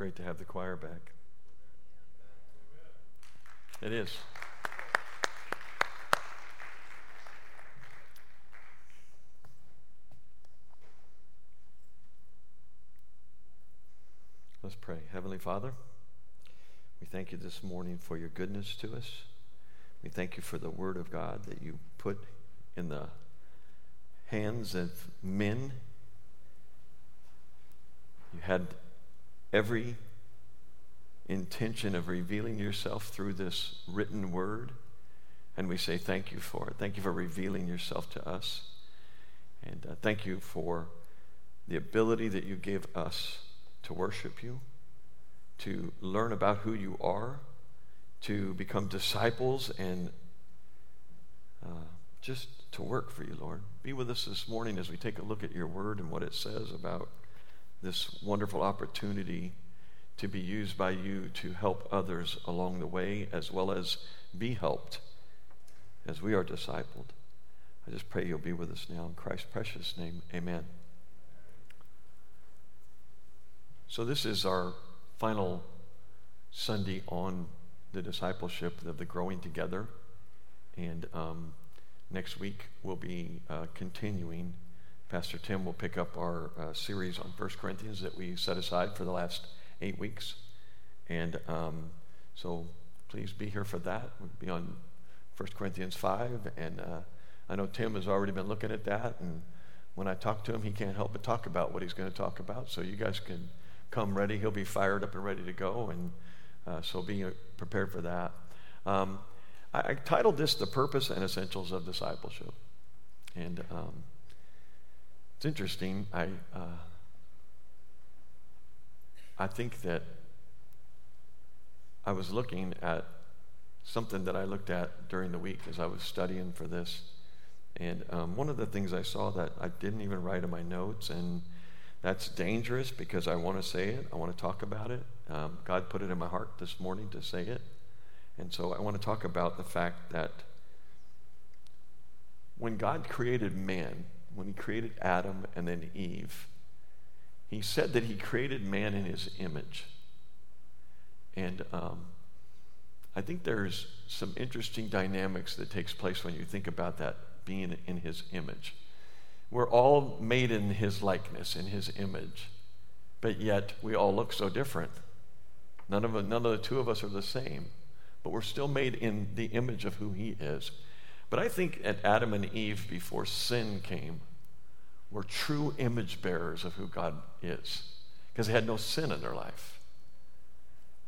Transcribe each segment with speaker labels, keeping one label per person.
Speaker 1: great to have the choir back. It is. Let's pray. Heavenly Father, we thank you this morning for your goodness to us. We thank you for the Word of God that you put in the hands of men. You had every intention of revealing yourself through this written word. And we say thank you for it. Thank you for revealing yourself to us. And uh, thank you for the ability that you give us to worship you, to learn about who you are, to become disciples, and uh, just to work for you, Lord. Be with us this morning as we take a look at your word and what it says about this wonderful opportunity to be used by you to help others along the way as well as be helped as we are discipled. I just pray you'll be with us now in Christ's precious name. Amen. So, this is our final Sunday on the discipleship of the growing together. And um, next week we'll be uh, continuing. Pastor Tim will pick up our uh, series on 1 Corinthians that we set aside for the last eight weeks. And um, so please be here for that. We'll be on 1 Corinthians 5. And uh, I know Tim has already been looking at that. And when I talk to him, he can't help but talk about what he's going to talk about. So you guys can come ready. He'll be fired up and ready to go. And uh, so be prepared for that. Um, I, I, titled this The Purpose and Essentials of Discipleship. And um, it's interesting. I, uh, I think that I was looking at something that I looked at during the week as I was studying for this. And um, one of the things I saw that I didn't even write in my notes, and that's dangerous because I want to say it. I want to talk about it. Um, God put it in my heart this morning to say it. And so I want to talk about the fact that when God created man, when he created Adam and then Eve, he said that he created man in his image. And um, I think there's some interesting dynamics that takes place when you think about that being in his image. We're all made in his likeness, in his image, but yet we all look so different. None of, none of the two of us are the same, but we're still made in the image of who he is. But I think at Adam and Eve, before sin came, were true image bearers of who God is because they had no sin in their life.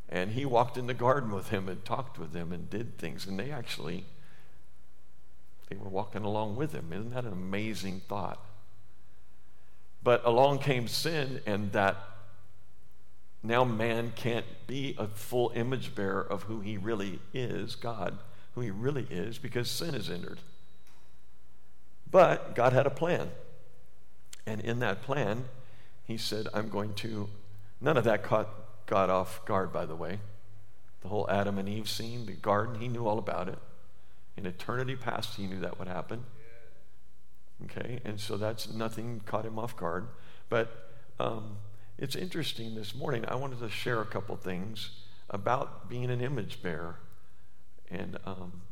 Speaker 1: And he walked in the garden with him and talked with them and did things, and they actually they were walking along with him. Isn't that an amazing thought? But along came sin, and that now man can't be a full image bearer of who he really is, God, who he really is, because sin has entered. But God had a plan. And in that plan, he said, I'm going to. None of that caught God off guard, by the way. The whole Adam and Eve scene, the garden, he knew all about it. In eternity past, he knew that would happen. Okay, and so that's nothing caught him off guard. But um, it's interesting this morning. I wanted to share a couple things about being an image bearer. And um,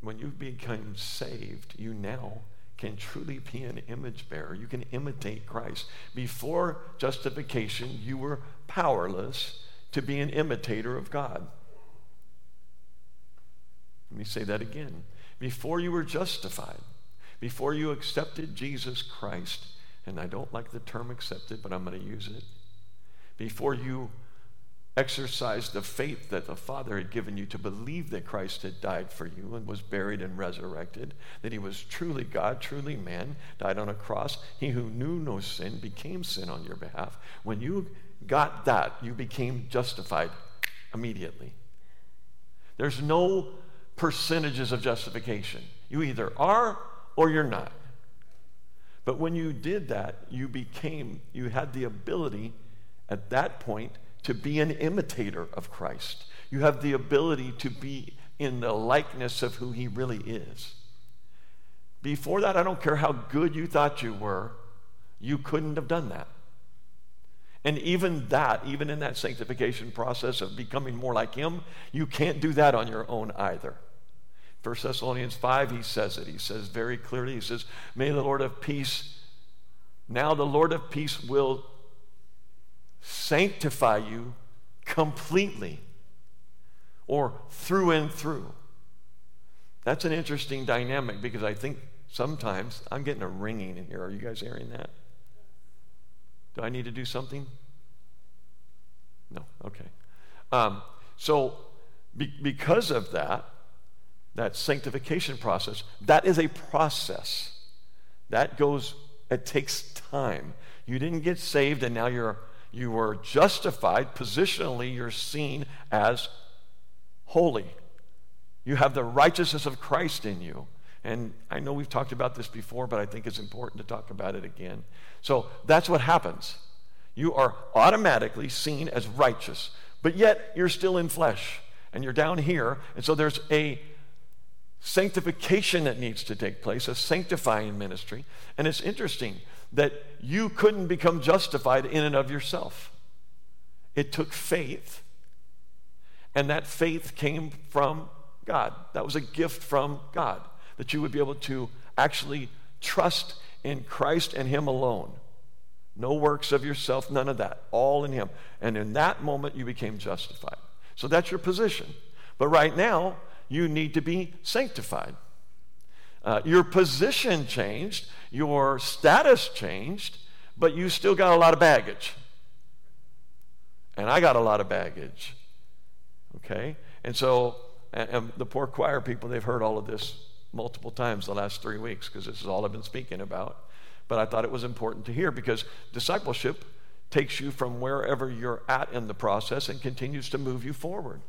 Speaker 1: when you become saved, you now can truly be an image bearer. You can imitate Christ. Before justification, you were powerless to be an imitator of God. Let me say that again. Before you were justified, before you accepted Jesus Christ, and I don't like the term accepted, but I'm going to use it. Before you exercised the faith that the Father had given you to believe that Christ had died for you and was buried and resurrected, that he was truly God, truly man, died on a cross. He who knew no sin became sin on your behalf. When you got that, you became justified immediately. There's no percentages of justification. You either are or you're not. But when you did that, you became, you had the ability at that point to be an imitator of Christ. You have the ability to be in the likeness of who he really is. Before that, I don't care how good you thought you were, you couldn't have done that. And even that, even in that sanctification process of becoming more like Him, you can't do that on your own either. 1 Thessalonians 5, he says it. He says very clearly, he says, May the Lord of peace, now the Lord of peace will sanctify you completely or through and through. That's an interesting dynamic because I think sometimes I'm getting a ringing in here. Are you guys hearing that? Do I need to do something? No. Okay. Um, so, be, because of that, that sanctification process, that is a process. That goes, it takes time. You didn't get saved and now you're you were justified positionally you're seen as holy. You have the righteousness of christ in you. And i know we've talked about this before but i think it's important to talk about it again. So that's what happens. You are automatically seen as righteous but yet you're still in flesh and you're down here and so there's a sanctification that needs to take place, a sanctifying ministry. And it's interesting that you couldn't become justified in and of yourself. It took faith, and that faith came from God. That was a gift from God, that you would be able to actually trust in Christ and Him alone. No works of yourself, none of that. All in Him. And in that moment, you became justified. So that's your position. But right now, you need to be sanctified. Uh, your position changed, your status changed, but you still got a lot of baggage. And I got a lot of baggage. Okay? And so, and, and the poor choir people, they've heard all of this multiple times the last three weeks because this is all I've been speaking about. But I thought it was important to hear because discipleship takes you from wherever you're at in the process and continues to move you forward.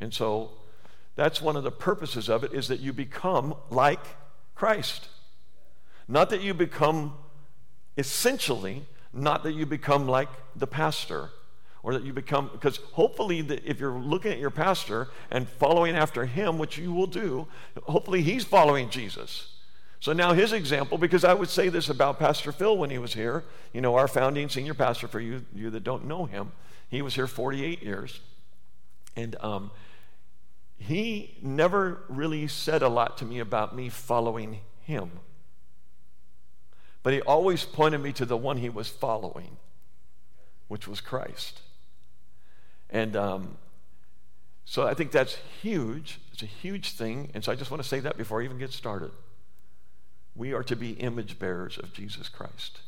Speaker 1: And so, that's one of the purposes of it is that you become like Christ. Not that you become essentially, not that you become like the pastor or that you become because hopefully the, if you're looking at your pastor and following after him which you will do hopefully he's following jesus so now his example because i would say this about pastor phil when he was here you know our founding senior pastor for you you that don't know him he was here 48 years and um, he never really said a lot to me about me following him. But he always pointed me to the one he was following, which was Christ. And um, so I think that's huge. It's a huge thing. And so I just want to say that before I even get started. We are to be image bearers of Jesus Christ.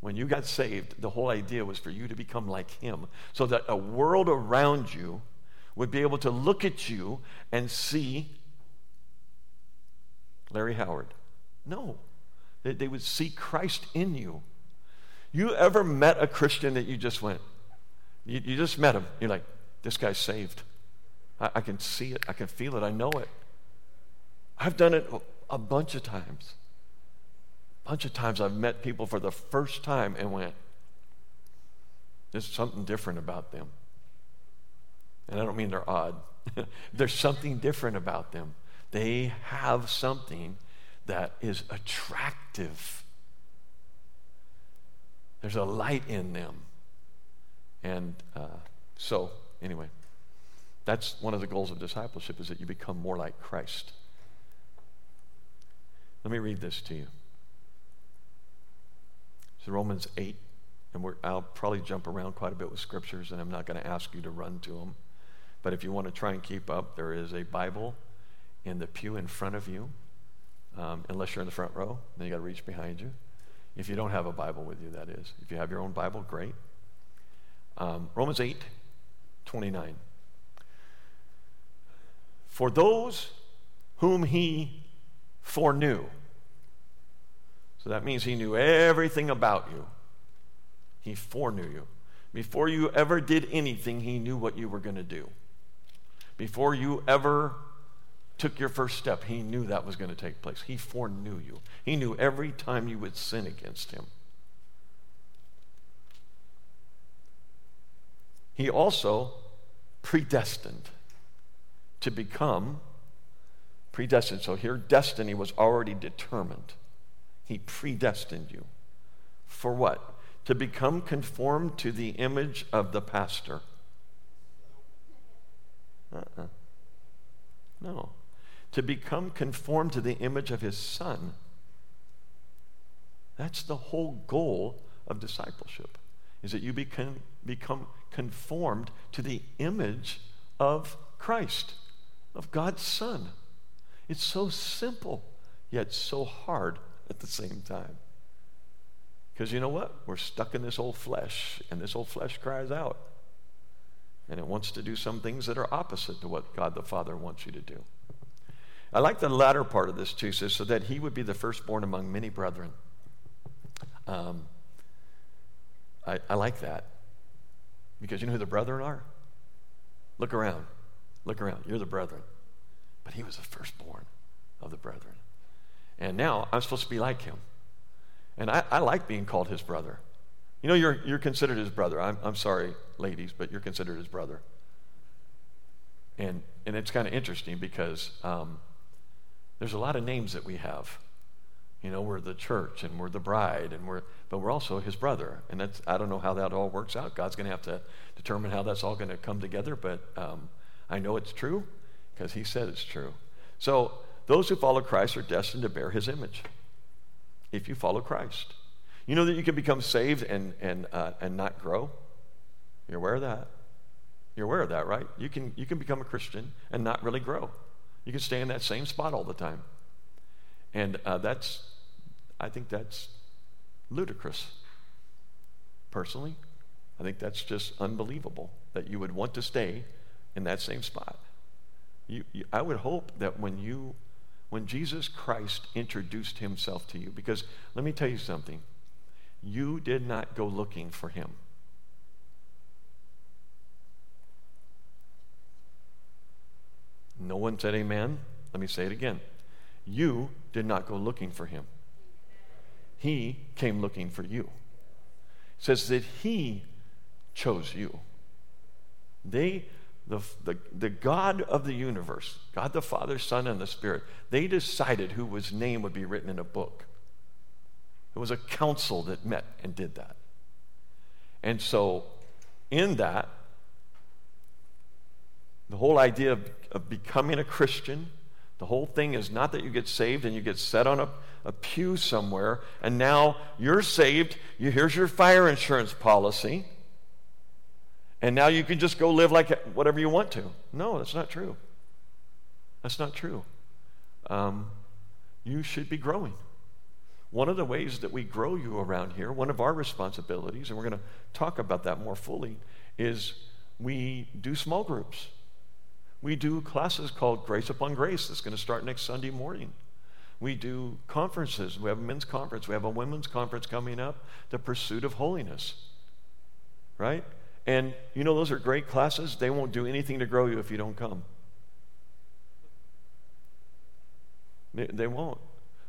Speaker 1: When you got saved, the whole idea was for you to become like him so that a world around you would be able to look at you and see Larry Howard. No, they, they would see Christ in you. You ever met a Christian that you just went, you, you just met him, you're like, this guy's saved. I, I can see it, I can feel it, I know it. I've done it a bunch of times. A bunch of times I've met people for the first time and went, there's something different about them. And I don't mean they're odd. There's something different about them. They have something that is attractive. There's a light in them. And uh, so, anyway, that's one of the goals of discipleship is that you become more like Christ. Let me read this to you. It's Romans 8, and I'll probably jump around quite a bit with scriptures, and I'm not going to ask you to run to them. But if you want to try and keep up, there is a Bible in the pew in front of you, um, unless you're in the front row, then you got to reach behind you. If you don't have a Bible with you, that is. If you have your own Bible, great. Um, Romans 8, 29. For those whom he foreknew, so that means he knew everything about you. He foreknew you. Before you ever did anything, he knew what you were going to do. Before you ever took your first step, he knew that was going to take place. He foreknew you. He knew every time you would sin against him. He also predestined to become predestined. So here, destiny was already determined. He predestined you. For what? to become conformed to the image of the pastor. Uh-uh. No. To become conformed to the image of his son. That's the whole goal of discipleship, is that you become, become conformed to the image of Christ, of God's Son. It's so simple, yet so hard at the same time. Because you know what? We're stuck in this old flesh, and this old flesh cries out. And it wants to do some things that are opposite to what God the Father wants you to do. I like the latter part of this too, says, so that he would be the firstborn among many brethren. Um, I, I like that. Because you know who the brethren are? Look around. Look around. You're the brethren. But he was the firstborn of the brethren. And now I'm supposed to be like him. And I, I like being called his brother. You know, you're, you're considered his brother. I'm, I'm sorry, ladies, but you're considered his brother. And, and it's kind of interesting because um, there's a lot of names that we have. You know, we're the church and we're the bride, and we're, but we're also his brother. And that's, I don't know how that all works out. God's going to have to determine how that's all going to come together, but um, I know it's true because he said it's true. So, those who follow Christ are destined to bear his image if you follow Christ. You know that you can become saved and, and, uh, and not grow? You're aware of that? You're aware of that, right? You can, you can become a Christian and not really grow. You can stay in that same spot all the time. And uh, that's, I think that's ludicrous. Personally, I think that's just unbelievable that you would want to stay in that same spot. You, you, I would hope that when you, when Jesus Christ introduced himself to you, because let me tell you something, you did not go looking for him. No one said amen. Let me say it again. You did not go looking for him. He came looking for you. It says that he chose you. They, the, the, the God of the universe, God the Father, Son, and the Spirit, they decided who whose name would be written in a book. It was a council that met and did that. And so, in that, the whole idea of, of becoming a Christian, the whole thing is not that you get saved and you get set on a, a pew somewhere, and now you're saved. You, here's your fire insurance policy, and now you can just go live like whatever you want to. No, that's not true. That's not true. Um, you should be growing. One of the ways that we grow you around here, one of our responsibilities, and we're going to talk about that more fully, is we do small groups. We do classes called Grace Upon Grace that's going to start next Sunday morning. We do conferences. We have a men's conference. We have a women's conference coming up, The Pursuit of Holiness. Right? And you know, those are great classes. They won't do anything to grow you if you don't come. They, they won't.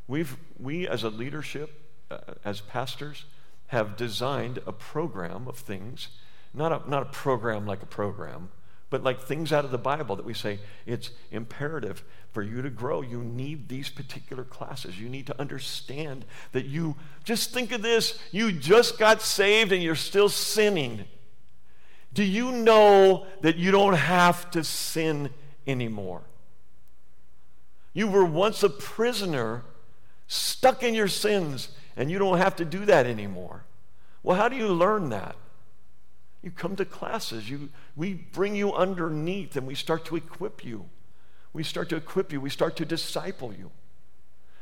Speaker 1: We've, we, as a leadership, uh, as pastors, have designed a program of things, not a, not a program like a program, but like things out of the Bible that we say it's imperative for you to grow. You need these particular classes. You need to understand that you just think of this you just got saved and you're still sinning. Do you know that you don't have to sin anymore? You were once a prisoner, stuck in your sins, and you don't have to do that anymore. Well, how do you learn that? You come to classes. You, we bring you underneath and we start to equip you. We start to equip you. We start to disciple you.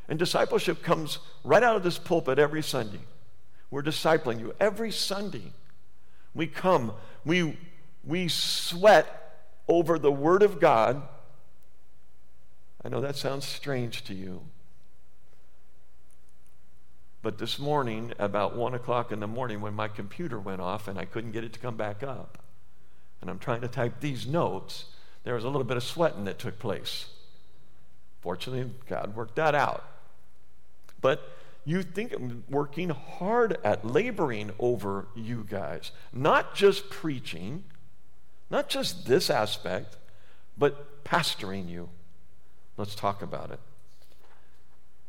Speaker 1: And discipleship comes right out of this pulpit every Sunday. We're discipling you every Sunday. We come, we, we sweat over the Word of God. I know that sounds strange to you. But this morning, about 1 o'clock in the morning, when my computer went off and I couldn't get it to come back up, and I'm trying to type these notes, there was a little bit of sweating that took place. Fortunately, God worked that out. But you think I'm working hard at laboring over you guys, not just preaching, not just this aspect, but pastoring you. Let's talk about it.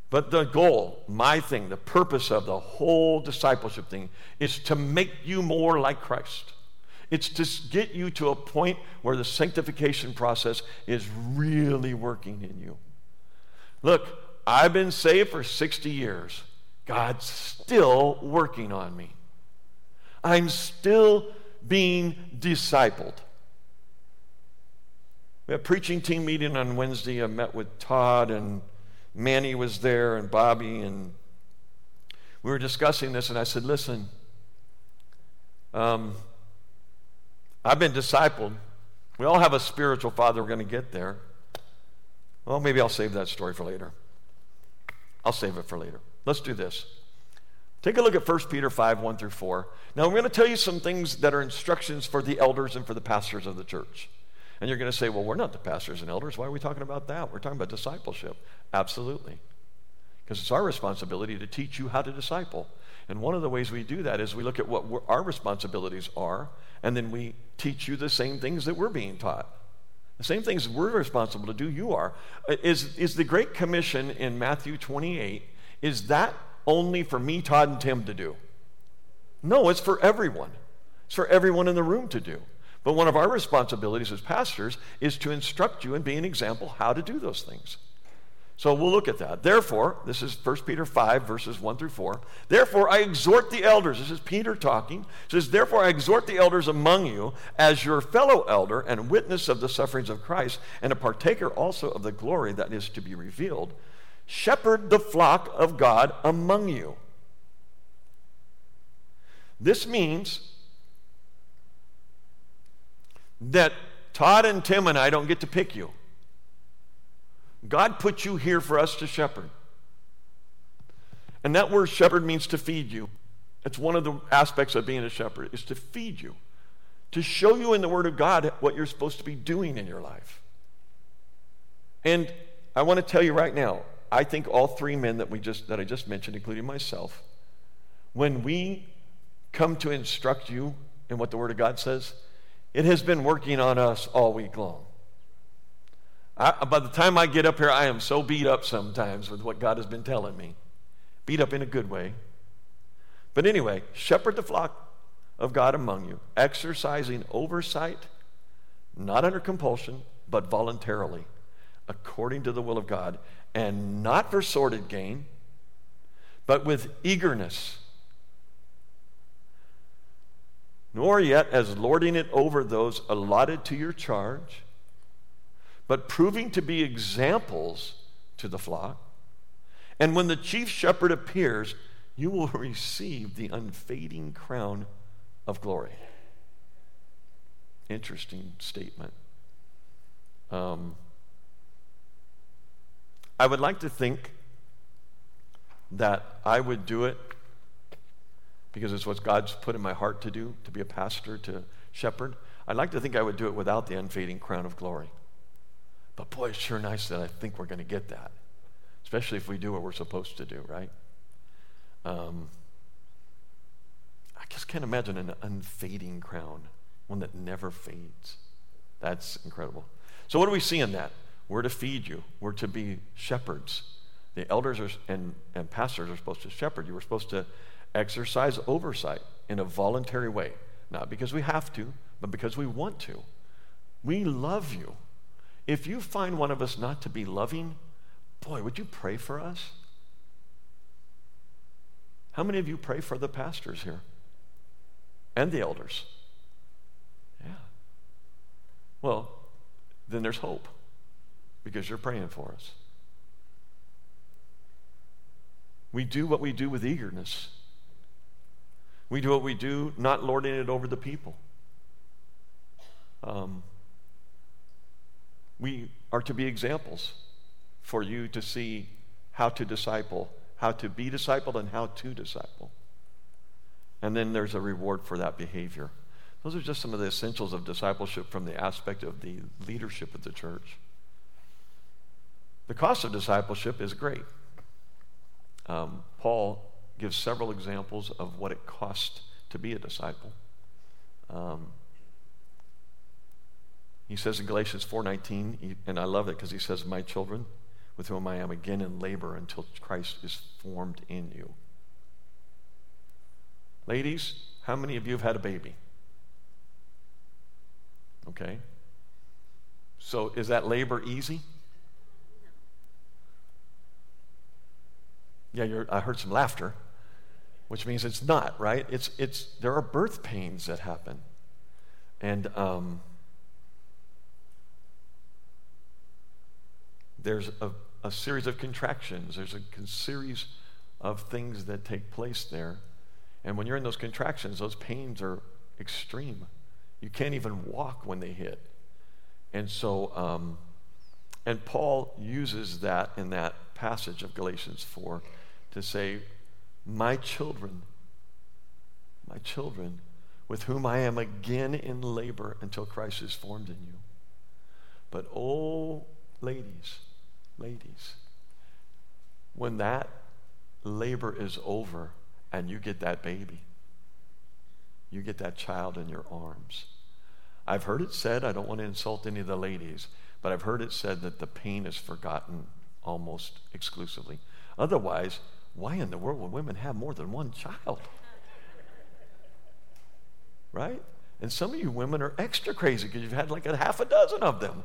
Speaker 1: But the goal, my thing, the purpose of the whole discipleship thing is to make you more like Christ. It's to get you to a point where the sanctification process is really working in you. Look, I've been saved for 60 years. God's still working on me. I'm still being discipled. We had a preaching team meeting on Wednesday. I met with Todd and Manny was there and Bobby, and we were discussing this, and I said, Listen, um, I've been discipled. We all have a spiritual father. We're going to get there. Well, maybe I'll save that story for later. I'll save it for later. Let's do this. Take a look at 1 Peter 5 1 through 4. Now, I'm going to tell you some things that are instructions for the elders and for the pastors of the church. And you're going to say, well, we're not the pastors and elders. Why are we talking about that? We're talking about discipleship. Absolutely. Because it's our responsibility to teach you how to disciple. And one of the ways we do that is we look at what our responsibilities are, and then we teach you the same things that we're being taught. The same things we're responsible to do, you are. Is, is the Great Commission in Matthew 28, is that only for me, Todd, and Tim to do? No, it's for everyone. It's for everyone in the room to do. But one of our responsibilities as pastors is to instruct you and be an example how to do those things. So we'll look at that. Therefore, this is 1 Peter 5, verses 1 through 4. Therefore, I exhort the elders. This is Peter talking. Says, Therefore, I exhort the elders among you as your fellow elder and witness of the sufferings of Christ, and a partaker also of the glory that is to be revealed. Shepherd the flock of God among you. This means that Todd and Tim and I don't get to pick you. God put you here for us to shepherd. And that word shepherd means to feed you. It's one of the aspects of being a shepherd is to feed you, to show you in the word of God what you're supposed to be doing in your life. And I want to tell you right now, I think all three men that we just that I just mentioned, including myself, when we come to instruct you in what the word of God says, it has been working on us all week long. I, by the time I get up here, I am so beat up sometimes with what God has been telling me. Beat up in a good way. But anyway, shepherd the flock of God among you, exercising oversight, not under compulsion, but voluntarily, according to the will of God, and not for sordid gain, but with eagerness nor yet as lording it over those allotted to your charge, but proving to be examples to the flock. And when the chief shepherd appears, you will receive the unfading crown of glory. Interesting statement. Um, I would like to think that I would do it because it's what God's put in my heart to do, to be a pastor, to shepherd. I'd like to think I would do it without the unfading crown of glory. But boy, it's sure nice that I think we're going to get that, especially if we do what we're supposed to do, right? Um, I just can't imagine an unfading crown, one that never fades. That's incredible. So, what do we see in that? We're to feed you, we're to be shepherds. The elders are, and, and pastors are supposed to shepherd you. We're supposed to exercise oversight in a voluntary way, not because we have to, but because we want to. We love you. If you find one of us not to be loving, boy, would you pray for us? How many of you pray for the pastors here and the elders? Yeah. Well, then there's hope because you're praying for us. We do what we do with eagerness we do what we do, not lording it over the people. Um, we are to be examples for you to see how to disciple, how to be discipled, and how to disciple. And then there's a reward for that behavior. Those are just some of the essentials of discipleship from the aspect of the leadership of the church. The cost of discipleship is great. Um, Paul gives several examples of what it costs to be a disciple. Um, he says in Galatians 4:19, and I love it because he says, "My children, with whom I am again in labor until Christ is formed in you. Ladies, how many of you have had a baby? Okay. So is that labor easy? Yeah, I heard some laughter, which means it's not, right? It's, it's, there are birth pains that happen. And um, there's a, a, series of contractions, there's a series of things that take place there. And when you're in those contractions, those pains are extreme. You can't even walk when they hit. And so, um, and Paul uses that in that passage of Galatians 4 to say, My children, my children, with whom I am again in labor until Christ is formed in you. But, oh, ladies, ladies, when that labor is over and you get that baby, you get that child in your arms. I've heard it said, I don't want to insult any of the ladies, but I've heard it said that the pain is forgotten almost exclusively. Otherwise, why in the world would women have more than one child? Right? And some of you women are extra crazy because you've had like a half a dozen of them.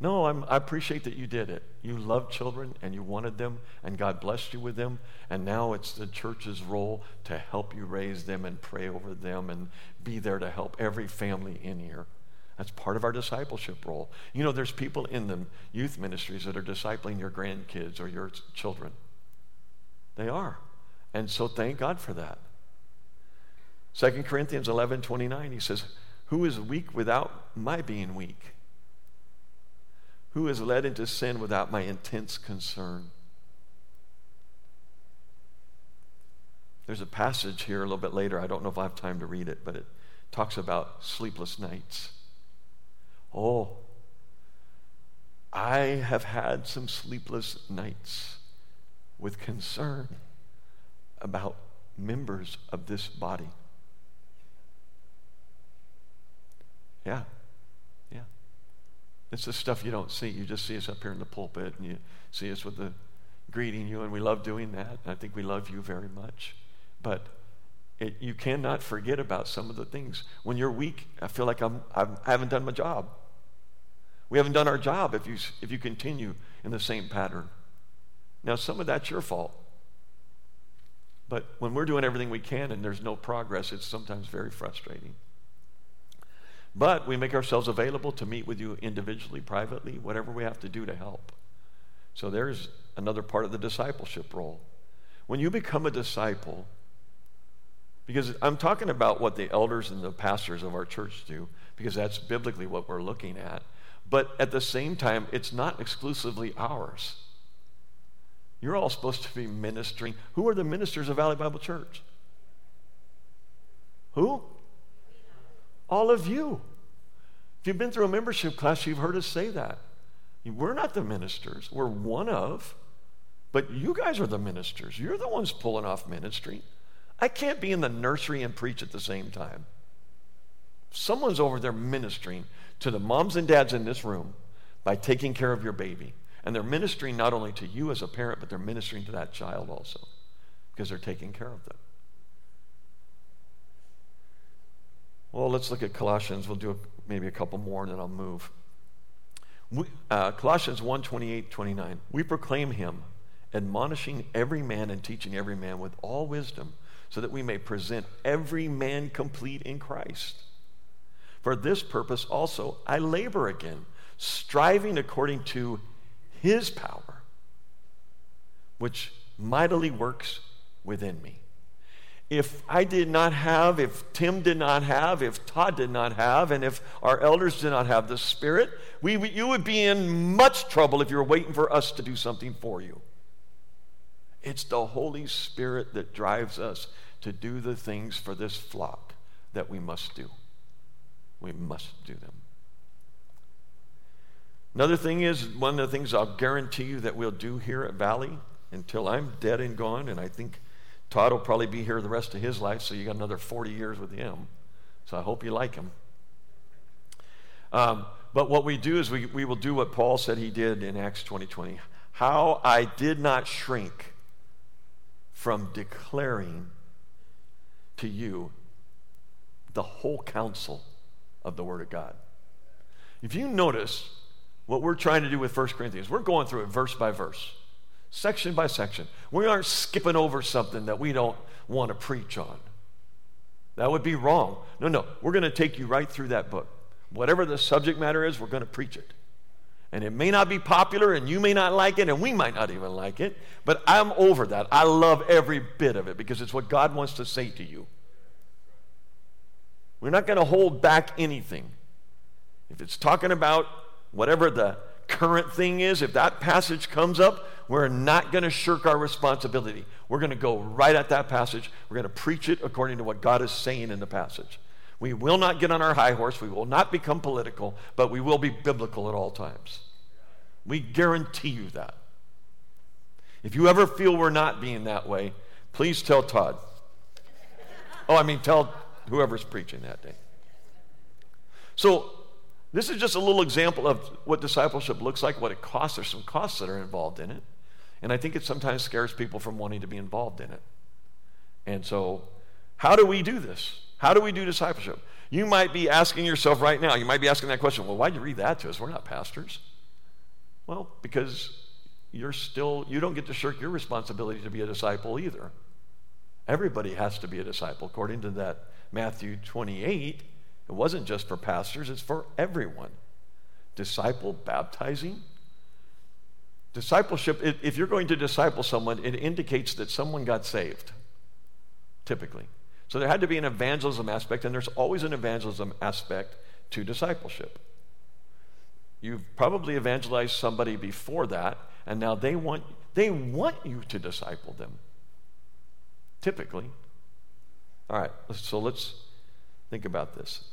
Speaker 1: No, I'm, i appreciate that you did it. You loved children and you wanted them, and God blessed you with them. And now it's the church's role to help you raise them and pray over them and be there to help every family in here. That's part of our discipleship role. You know, there's people in the youth ministries that are discipling your grandkids or your children. They are. And so thank God for that. 2 Corinthians 11 29, he says, Who is weak without my being weak? Who is led into sin without my intense concern? There's a passage here a little bit later. I don't know if I have time to read it, but it talks about sleepless nights. Oh, I have had some sleepless nights with concern about members of this body. Yeah, yeah. It's the stuff you don't see. You just see us up here in the pulpit and you see us with the greeting you, and we love doing that. I think we love you very much. But it, you cannot forget about some of the things. When you're weak, I feel like I'm, I'm, I haven't done my job. We haven't done our job if you, if you continue in the same pattern. Now, some of that's your fault. But when we're doing everything we can and there's no progress, it's sometimes very frustrating. But we make ourselves available to meet with you individually, privately, whatever we have to do to help. So there's another part of the discipleship role. When you become a disciple, because I'm talking about what the elders and the pastors of our church do, because that's biblically what we're looking at. But at the same time, it's not exclusively ours. You're all supposed to be ministering. Who are the ministers of Valley Bible Church? Who? All of you. If you've been through a membership class, you've heard us say that. We're not the ministers, we're one of, but you guys are the ministers. You're the ones pulling off ministry. I can't be in the nursery and preach at the same time. Someone's over there ministering to the moms and dads in this room by taking care of your baby. And they're ministering not only to you as a parent, but they're ministering to that child also because they're taking care of them. Well, let's look at Colossians. We'll do a, maybe a couple more and then I'll move. We, uh, Colossians 1 28, 29. We proclaim him, admonishing every man and teaching every man with all wisdom, so that we may present every man complete in Christ. For this purpose also I labor again, striving according to his power, which mightily works within me. If I did not have, if Tim did not have, if Todd did not have, and if our elders did not have the Spirit, we, you would be in much trouble if you were waiting for us to do something for you. It's the Holy Spirit that drives us to do the things for this flock that we must do. We must do them. Another thing is, one of the things I'll guarantee you that we'll do here at Valley until I'm dead and gone, and I think Todd will probably be here the rest of his life, so you got another 40 years with him. So I hope you like him. Um, but what we do is we, we will do what Paul said he did in Acts 20 20. How I did not shrink from declaring to you the whole counsel of the Word of God. If you notice what we're trying to do with 1 Corinthians, we're going through it verse by verse, section by section. We aren't skipping over something that we don't want to preach on. That would be wrong. No, no, we're going to take you right through that book. Whatever the subject matter is, we're going to preach it. And it may not be popular, and you may not like it, and we might not even like it, but I'm over that. I love every bit of it because it's what God wants to say to you. We're not going to hold back anything. If it's talking about whatever the current thing is, if that passage comes up, we're not going to shirk our responsibility. We're going to go right at that passage. We're going to preach it according to what God is saying in the passage. We will not get on our high horse. We will not become political, but we will be biblical at all times. We guarantee you that. If you ever feel we're not being that way, please tell Todd. Oh, I mean, tell whoever's preaching that day. So, this is just a little example of what discipleship looks like, what it costs. There's some costs that are involved in it. And I think it sometimes scares people from wanting to be involved in it. And so, how do we do this? How do we do discipleship? You might be asking yourself right now, you might be asking that question, well, why'd you read that to us? We're not pastors. Well, because you're still, you don't get to shirk your responsibility to be a disciple either. Everybody has to be a disciple. According to that Matthew 28, it wasn't just for pastors, it's for everyone. Disciple, baptizing. Discipleship, if you're going to disciple someone, it indicates that someone got saved, typically. So there had to be an evangelism aspect, and there's always an evangelism aspect to discipleship. You've probably evangelized somebody before that, and now they want, they want you to disciple them. Typically. All right, so let's think about this.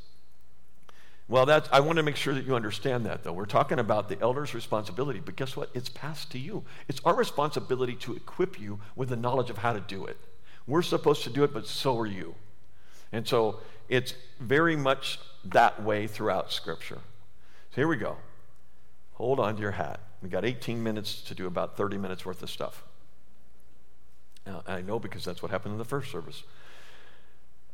Speaker 1: Well, that's, I want to make sure that you understand that, though. We're talking about the elder's responsibility, but guess what? It's passed to you. It's our responsibility to equip you with the knowledge of how to do it. We're supposed to do it, but so are you. And so it's very much that way throughout Scripture. So here we go. Hold on to your hat. We got 18 minutes to do about 30 minutes worth of stuff. Now, I know because that's what happened in the first service.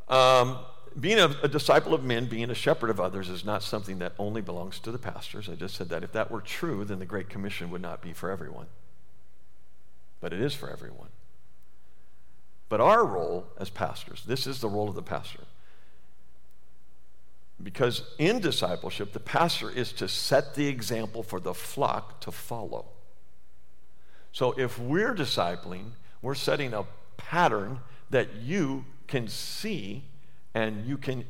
Speaker 1: Um, being a, a, disciple of men, being a shepherd of others, is not something that only belongs to the pastors. I just said that. If that were true, then the Great Commission would not be for everyone. But it is for everyone. But our role as pastors, this is the role of the pastor. Because in discipleship, the pastor is to set the example for the flock to follow. So if we're discipling, we're setting a pattern that you can see and you can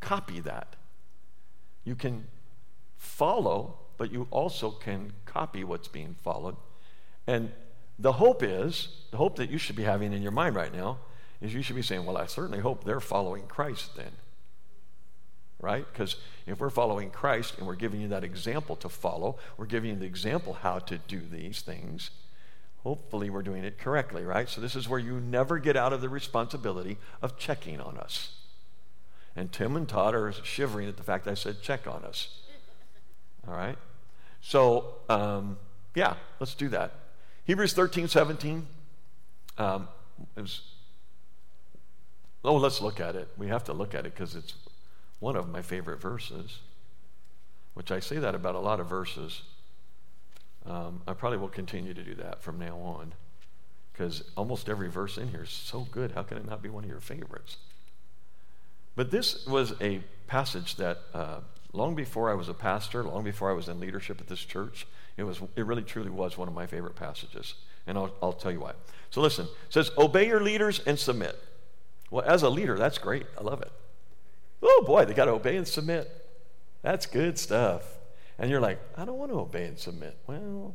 Speaker 1: copy that. You can follow, but you also can copy what's being followed. And the hope is, the hope that you should be having in your mind right now, is you should be saying, Well, I certainly hope they're following Christ then. Right? Because if we're following Christ and we're giving you that example to follow, we're giving you the example how to do these things, hopefully we're doing it correctly, right? So this is where you never get out of the responsibility of checking on us. And Tim and Todd are shivering at the fact I said check on us. All right? So, um, yeah, let's do that. Hebrews 13, 17. Um, was, oh, let's look at it. We have to look at it because it's one of my favorite verses, which I say that about a lot of verses. Um, I probably will continue to do that from now on because almost every verse in here is so good. How can it not be one of your favorites? But this was a passage that uh, long before I was a pastor, long before I was in leadership at this church, it, was, it really truly was one of my favorite passages. And I'll, I'll tell you why. So listen, it says, Obey your leaders and submit. Well, as a leader, that's great. I love it. Oh boy, they got to obey and submit. That's good stuff. And you're like, I don't want to obey and submit. Well,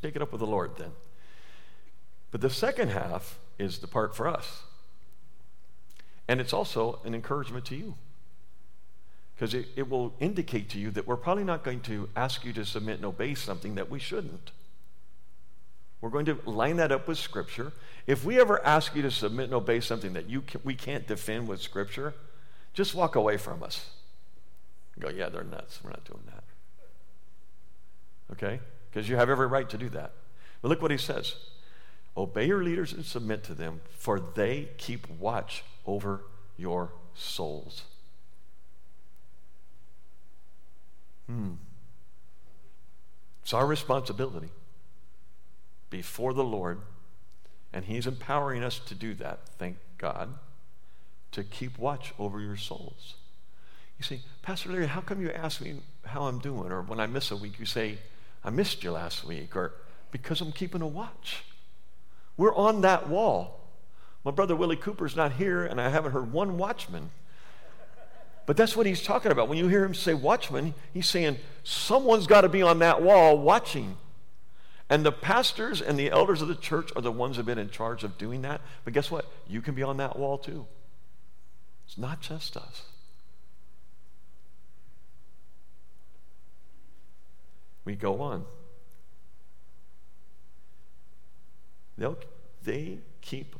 Speaker 1: take it up with the Lord then. But the second half is the part for us. And it's also an encouragement to you because it, it will indicate to you that we're probably not going to ask you to submit and obey something that we shouldn't. We're going to line that up with Scripture. If we ever ask you to submit and obey something that you can, we can't defend with Scripture, just walk away from us. Go, yeah, they're nuts. We're not doing that. okay? Because you have every right to do that. But look what he says Obey your leaders and submit to them, for they keep watch over your souls. Hmm. It's our responsibility before the Lord, and He's empowering us to do that, thank God, to keep watch over your souls. You say, Pastor Larry, how come you ask me how I'm doing? Or when I miss a week, you say, I missed you last week. Or because I'm keeping a watch. We're on that wall. My brother Willie Cooper's not here, and I haven't heard one watchman. But that's what he's talking about. When you hear him say watchman, he's saying someone's got to be on that wall watching. And the pastors and the elders of the church are the ones that have been in charge of doing that. But guess what? You can be on that wall too. It's not just us. We go on. They'll, they keep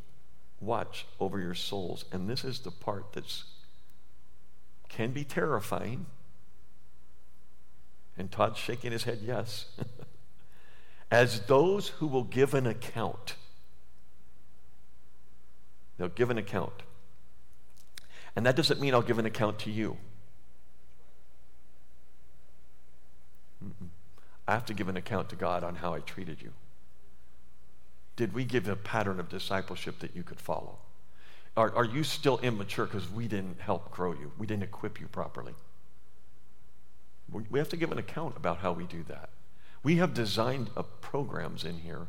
Speaker 1: watch over your souls. And this is the part that's can be terrifying. And Todd's shaking his head, yes. As those who will give an account. They'll give an account. And that doesn't mean I'll give an account to you. Mm-mm. I have to give an account to God on how I treated you. Did we give a pattern of discipleship that you could follow? Are, are you still immature because we didn't help grow you? We didn't equip you properly? We, have to give an account about how we do that. We have designed programs in here,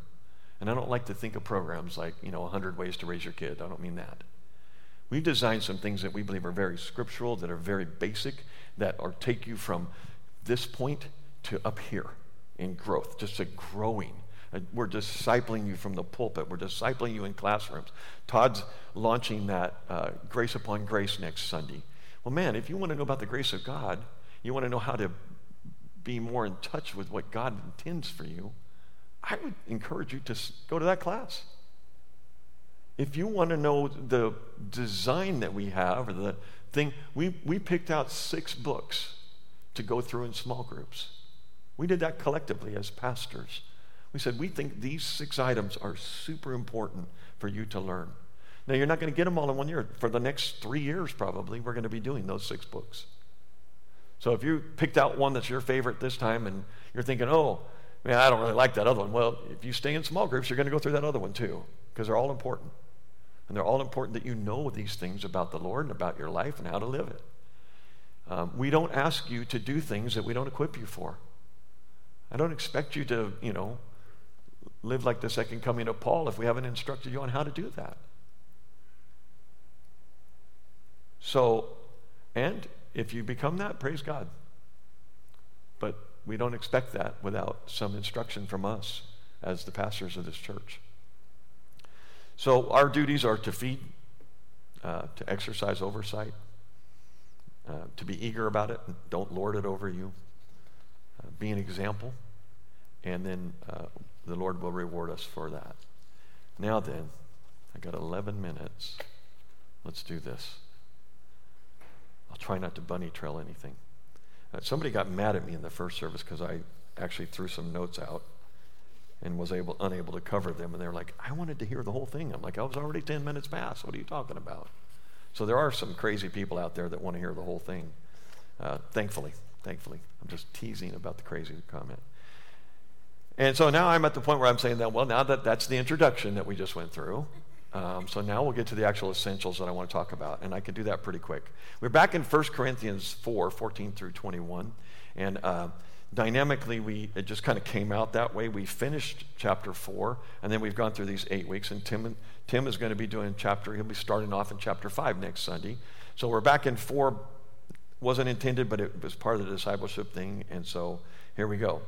Speaker 1: and I don't like to think of programs like, you know, 100 ways to raise your kid. I don't mean that. We've designed some things that we believe are very scriptural, that are very basic, that are take you from this point to up here in growth, just a growing. We're discipling you from the pulpit. We're discipling you in classrooms. Todd's launching that uh, Grace Upon Grace next Sunday. Well, man, if you want to know about the grace of God, you want to know how to be more in touch with what God intends for you, I would encourage you to go to that class. If you want to know the design that we have or the thing, we, we picked out six books to go through in small groups. We did that collectively as pastors. We said, we think these six items are super important for you to learn. Now, you're not going to get them all in one year. For the next three years, probably, we're going to be doing those six books. So if you picked out one that's your favorite this time and you're thinking, oh, man, I don't really like that other one, well, if you stay in small groups, you're going to go through that other one too, because they're all important. And they're all important that you know these things about the Lord and about your life and how to live it. Um, we don't ask you to do things that we don't equip you for. I don't expect you to, you know, live like the second coming of Paul if we haven't instructed you on how to do that. So, and if you become that, praise God. But we don't expect that without some instruction from us as the pastors of this church. So, our duties are to feed, uh, to exercise oversight, uh, to be eager about it, don't lord it over you, uh, be an example, and then uh, the Lord will reward us for that. Now then, I got 11 minutes. Let's do this. I'll try not to bunny trail anything. Uh, somebody got mad at me in the first service because I actually threw some notes out and was able unable to cover them. And they're like, I wanted to hear the whole thing. I'm like, I was already 10 minutes past. What are you talking about? So there are some crazy people out there that want to hear the whole thing. Uh, thankfully, thankfully. I'm just teasing about the crazy comment. And so now I'm at the point where I'm saying that, well, now that that's the introduction that we just went through. Um, so now we'll get to the actual essentials that I want to talk about, and I can do that pretty quick. We're back in 1 Corinthians 4 14 through 21. And uh, dynamically, we it just kind of came out that way. We finished chapter 4, and then we've gone through these eight weeks. And Tim, Tim is going to be doing chapter, he'll be starting off in chapter 5 next Sunday. So we're back in 4, wasn't intended, but it was part of the discipleship thing. And so here we go.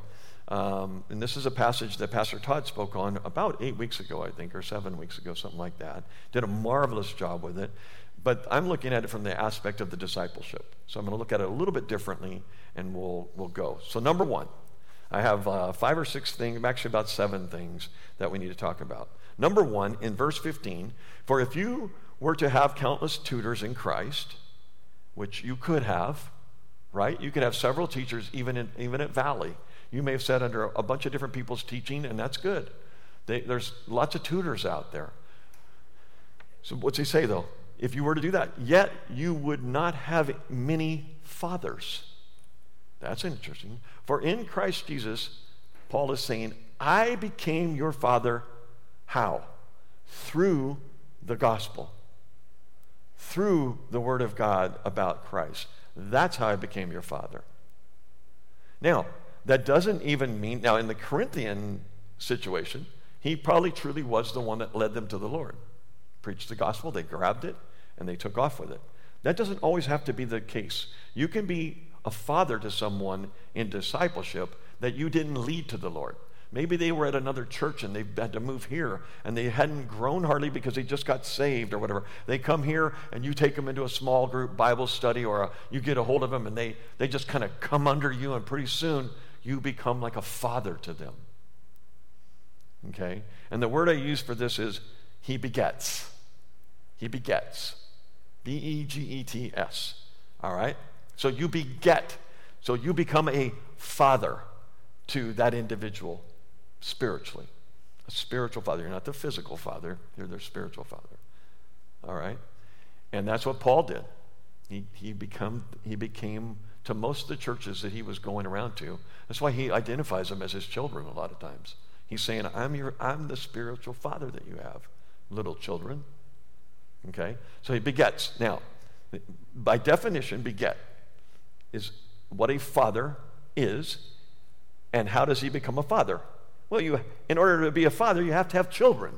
Speaker 1: Um, and this is a passage that Pastor Todd spoke on about eight weeks ago, I think, or seven weeks ago, something like that. Did a marvelous job with it. But I'm looking at it from the aspect of the discipleship. So I'm going to look at it a little bit differently and we'll, we'll go. So, number one, I have uh, five or six things, actually about seven things that we need to talk about. Number one, in verse 15, for if you were to have countless tutors in Christ, which you could have, right? You could have several teachers even, in, even at Valley You may have sat under a bunch of different people's teaching, and that's good. They, there's lots of tutors out there. So, what's he say though? If you were to do that, yet you would not have many fathers. That's interesting. For in Christ Jesus, Paul is saying, I became your father. How? Through the gospel, through the word of God about Christ. That's how I became your father. Now, that doesn't even mean, now in the Corinthian situation, he probably truly was the one that led them to the Lord. Preached the gospel, they grabbed it, and they took off with it. That doesn't always have to be the case. You can be a father to someone in discipleship that you didn't lead to the Lord. Maybe they were at another church and they had to move here and they hadn't grown hardly because they just got saved or whatever. They come here and you take them into a small group Bible study or a, you get a hold of them and they, they just kind of come under you and pretty soon you become like a father to them. Okay? And the word I use for this is he begets. He begets. B E G E T S. All right? So you beget. So you become a father to that individual spiritually. A spiritual father. You're not the physical father, you're their spiritual father. All right? And that's what Paul did. He, he, become, he became, to most of the churches that he was going around to, that's why he identifies them as his children a lot of times. He's saying, I'm, your, I'm the spiritual father that you have, little children. Okay? So he begets. Now, by definition, beget is what a father is, and how does he become a father? Well, you, in order to be a father, you have to have children.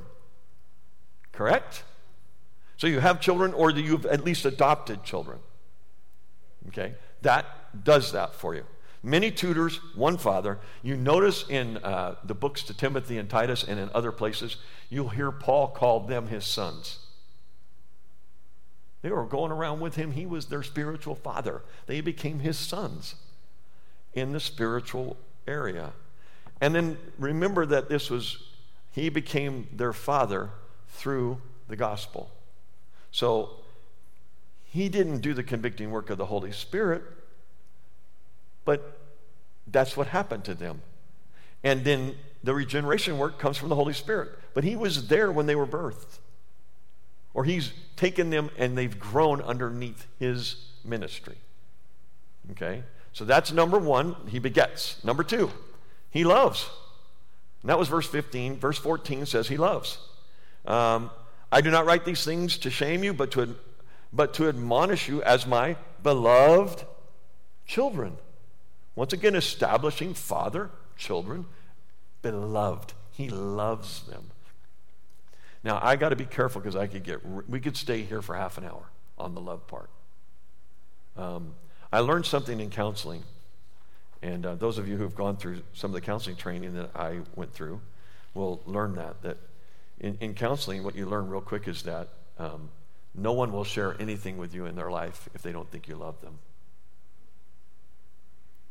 Speaker 1: Correct? So you have children, or you've at least adopted children. Okay? That does that for you. Many tutors, one father. You notice in uh, the books to Timothy and Titus and in other places, you'll hear Paul call them his sons. They were going around with him. He was their spiritual father. They became his sons in the spiritual area. And then remember that this was, he became their father through the gospel. So he didn't do the convicting work of the Holy Spirit, but that's what happened to them. And then the regeneration work comes from the Holy Spirit. But he was there when they were birthed. Or he's taken them and they've grown underneath his ministry. Okay? So that's number one. He begets. Number two, he loves. And that was verse 15. Verse 14 says he loves. Um, I do not write these things to shame you, but to, but to admonish you as my beloved children. Once again, establishing father, children, beloved. He loves them. Now, I got to be careful because I could get, we could stay here for half an hour on the love part. Um, I learned something in counseling and uh, those of you who have gone through some of the counseling training that I went through will learn that. That in, in counseling, what you learn real quick is that um, no one will share anything with you in their life if they don't think you love them.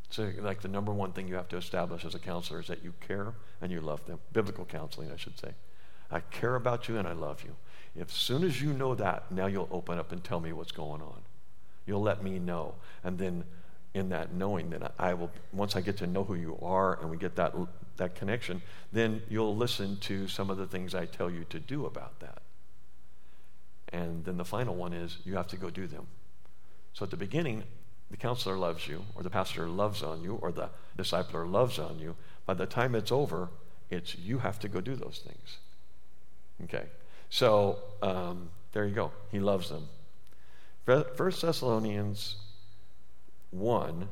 Speaker 1: So, like the number one thing you have to establish as a counselor is that you care and you love them. Biblical counseling, I should say. I care about you and I love you. As soon as you know that, now you'll open up and tell me what's going on. You'll let me know. And then in that knowing that I will, once I get to know who you are and we get that, that connection, then you'll listen to some of the things I tell you to do about that. And then the final one is you have to go do them. So at the beginning, the counselor loves you, or the pastor loves on you, or the discipler loves on you. By the time it's over, it's you have to go do those things. Okay. So um, there you go. He loves them. First Thessalonians 1,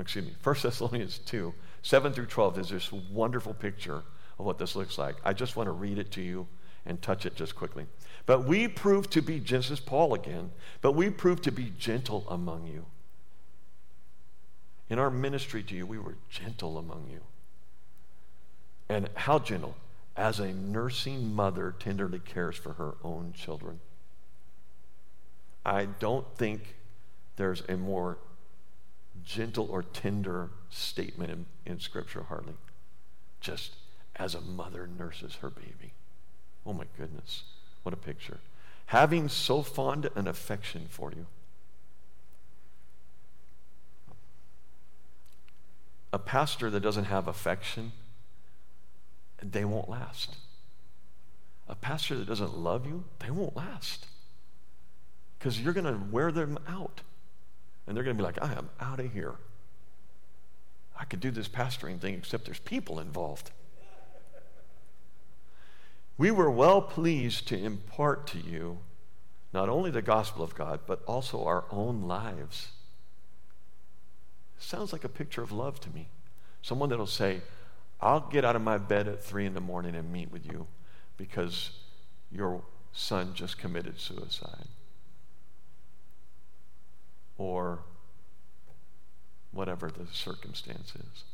Speaker 1: excuse me, 1 Thessalonians 2, 7 through 12 is this wonderful picture of what this looks like. I just want to read it to you and touch it just quickly. But we prove to be, this is Paul again, but we prove to be gentle among you. In our ministry to you, we were gentle among you. And how gentle? As a nursing mother tenderly cares for her own children. I don't think there's a more gentle or tender statement in, in Scripture, hardly. Just as a mother nurses her baby. Oh my goodness, what a picture. Having so fond an affection for you. A pastor that doesn't have affection, they won't last. A pastor that doesn't love you, they won't last. Because you're going to wear them out. And they're going to be like, I am out of here. I could do this pastoring thing, except there's people involved. We were well pleased to impart to you not only the gospel of God, but also our own lives. Sounds like a picture of love to me. Someone that'll say, I'll get out of my bed at three in the morning and meet with you because your son just committed suicide. Or whatever the circumstance is.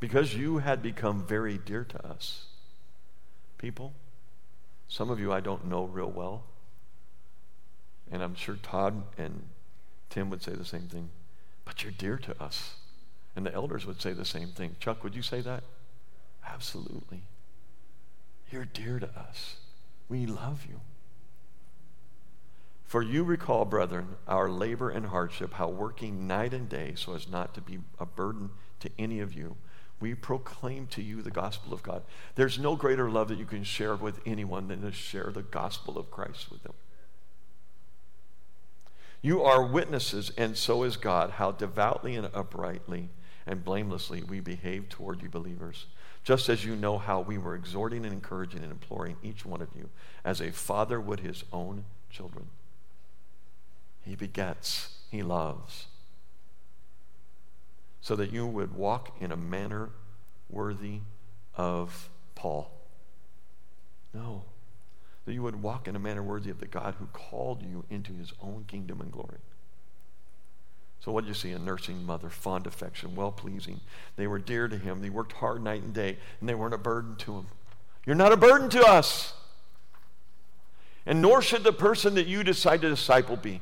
Speaker 1: Because you had become very dear to us. People, some of you I don't know real well. And I'm sure Todd and Tim would say the same thing. But you're dear to us. And the elders would say the same thing. Chuck, would you say that? Absolutely. You're dear to us. We love you. For you recall, brethren, our labor and hardship, how working night and day so as not to be a burden to any of you, we proclaim to you the gospel of God. There's no greater love that you can share with anyone than to share the gospel of Christ with them. You are witnesses, and so is God, how devoutly and uprightly and blamelessly we behave toward you believers. Just as you know how we were exhorting and encouraging and imploring each one of you, as a father would his own children. He begets, He loves. So that you would walk in a manner worthy of Paul. No. That you would walk in a manner worthy of the God who called you into his own kingdom and glory. So, what did you see? A nursing mother, fond affection, well pleasing. They were dear to him. They worked hard night and day, and they weren't a burden to him. You're not a burden to us. And nor should the person that you decide to disciple be.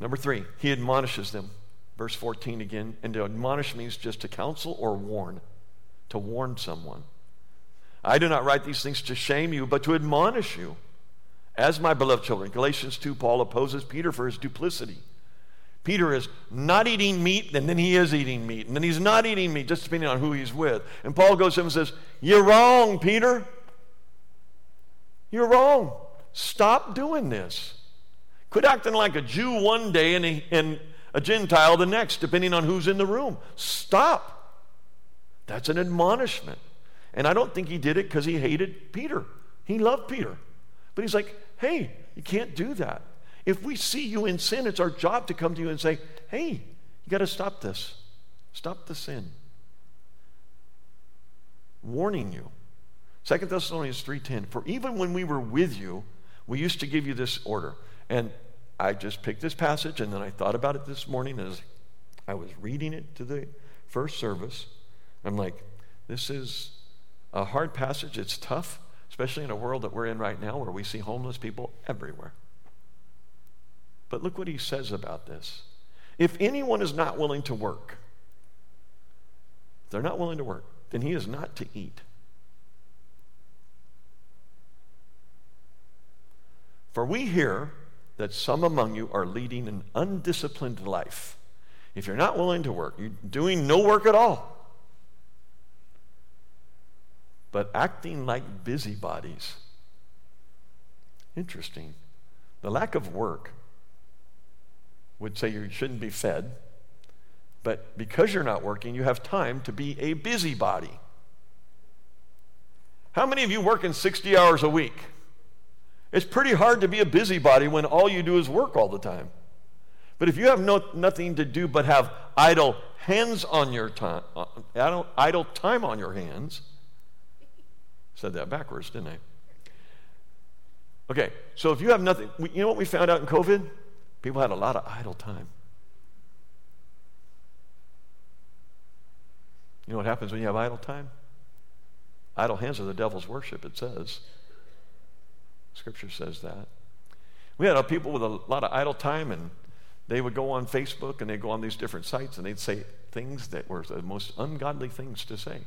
Speaker 1: Number three, he admonishes them. Verse 14 again. And to admonish means just to counsel or warn, to warn someone. I do not write these things to shame you, but to admonish you. As my beloved children, Galatians 2, Paul opposes Peter for his duplicity. Peter is not eating meat, and then he is eating meat, and then he's not eating meat, just depending on who he's with. And Paul goes to him and says, You're wrong, Peter. You're wrong. Stop doing this. Quit acting like a Jew one day and a, and a Gentile the next, depending on who's in the room. Stop. That's an admonishment. And I don't think he did it because he hated Peter. He loved Peter. But he's like, hey, you can't do that. If we see you in sin, it's our job to come to you and say, hey, you got to stop this. Stop the sin. Warning you. 2 Thessalonians 3:10 For even when we were with you we used to give you this order and I just picked this passage and then I thought about it this morning as I was reading it to the first service. I'm like, this is a hard passage. It's tough, especially in a world that we're in right now where we see homeless people everywhere. But look what he says about this. If anyone is not willing to work, they're not willing to work, then he is not to eat. For we hear that some among you are leading an undisciplined life. If you're not willing to work, you're doing no work at all, but acting like busybodies. Interesting. The lack of work would say you shouldn't be fed, but because you're not working, you have time to be a busybody. How many of you work in 60 hours a week? It's pretty hard to be a busybody when all you do is work all the time. But if you have no, nothing to do but have idle hands on your time, uh, idle, idle time on your hands, said that backwards, didn't I? Okay, so if you have nothing, you know what we found out in COVID? People had a lot of idle time. You know what happens when you have idle time? Idle hands are the devil's worship, it says. Scripture says that. We had people with a lot of idle time, and they would go on Facebook and they'd go on these different sites and they'd say things that were the most ungodly things to say.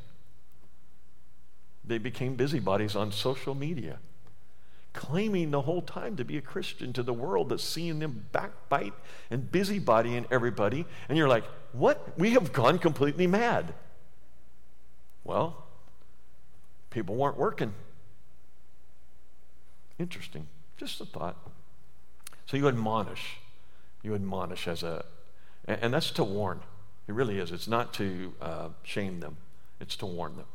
Speaker 1: They became busybodies on social media claiming the whole time to be a Christian to the world that's seeing them backbite and busybodying everybody. And you're like, what? We have gone completely mad. Well, people weren't working. Interesting. Just a thought. So you admonish. You admonish as a, and that's to warn. It really is. It's not to uh, shame them, it's to warn them.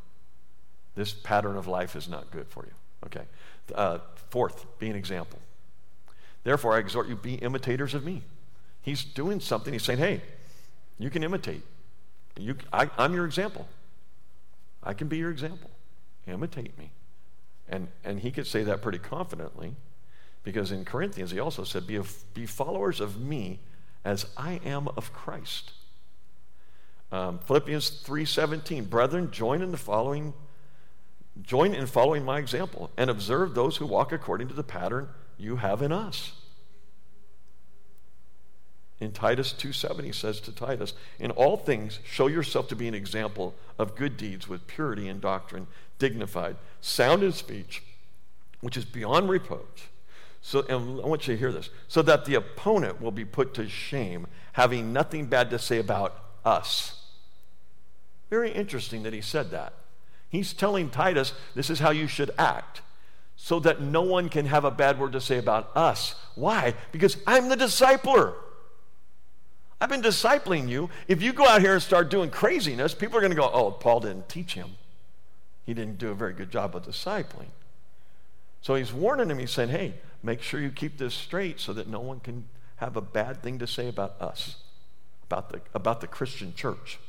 Speaker 1: This pattern of life is not good for you. Okay. Uh, fourth, be an example. Therefore, I exhort you, be imitators of me. He's doing something. He's saying, hey, you can imitate. You, I, I'm your example. I can be your example. Imitate me. And, and he could say that pretty confidently because in Corinthians he also said, be, be followers of me as I am of Christ. Um, Philippians 3.17, brethren, join in the following Join in following my example and observe those who walk according to the pattern you have in us. In Titus 2:7 he says to Titus, "In all things show yourself to be an example of good deeds with purity in doctrine, dignified, sound in speech, which is beyond reproach." So and I want you to hear this, so that the opponent will be put to shame, having nothing bad to say about us. Very interesting that he said that. He's telling Titus, this is how you should act so that no one can have a bad word to say about us. Why? Because I'm the discipler. I've been discipling you. If you go out here and start doing craziness, people are going to go, oh, Paul didn't teach him. He didn't do a very good job of discipling. So he's warning him. He's saying, hey, make sure you keep this straight so that no one can have a bad thing to say about us, about the, about the Christian church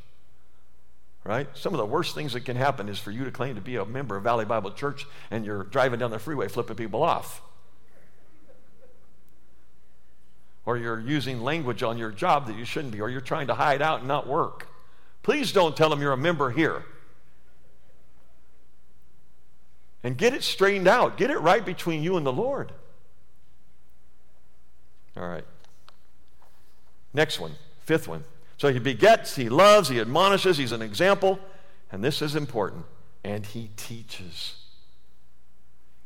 Speaker 1: right? Some of the worst things that can happen is for you to claim to be a member of Valley Bible Church and you're driving down the freeway flipping people off. Or you're using language on your job that you shouldn't be, or you're trying to hide out and not work. Please don't tell them you're a member here. And get it straightened out. Get it right between you and the Lord. All right. Next one, fifth one. So he begets, he loves, he admonishes, he's an example. And this is important. And he teaches,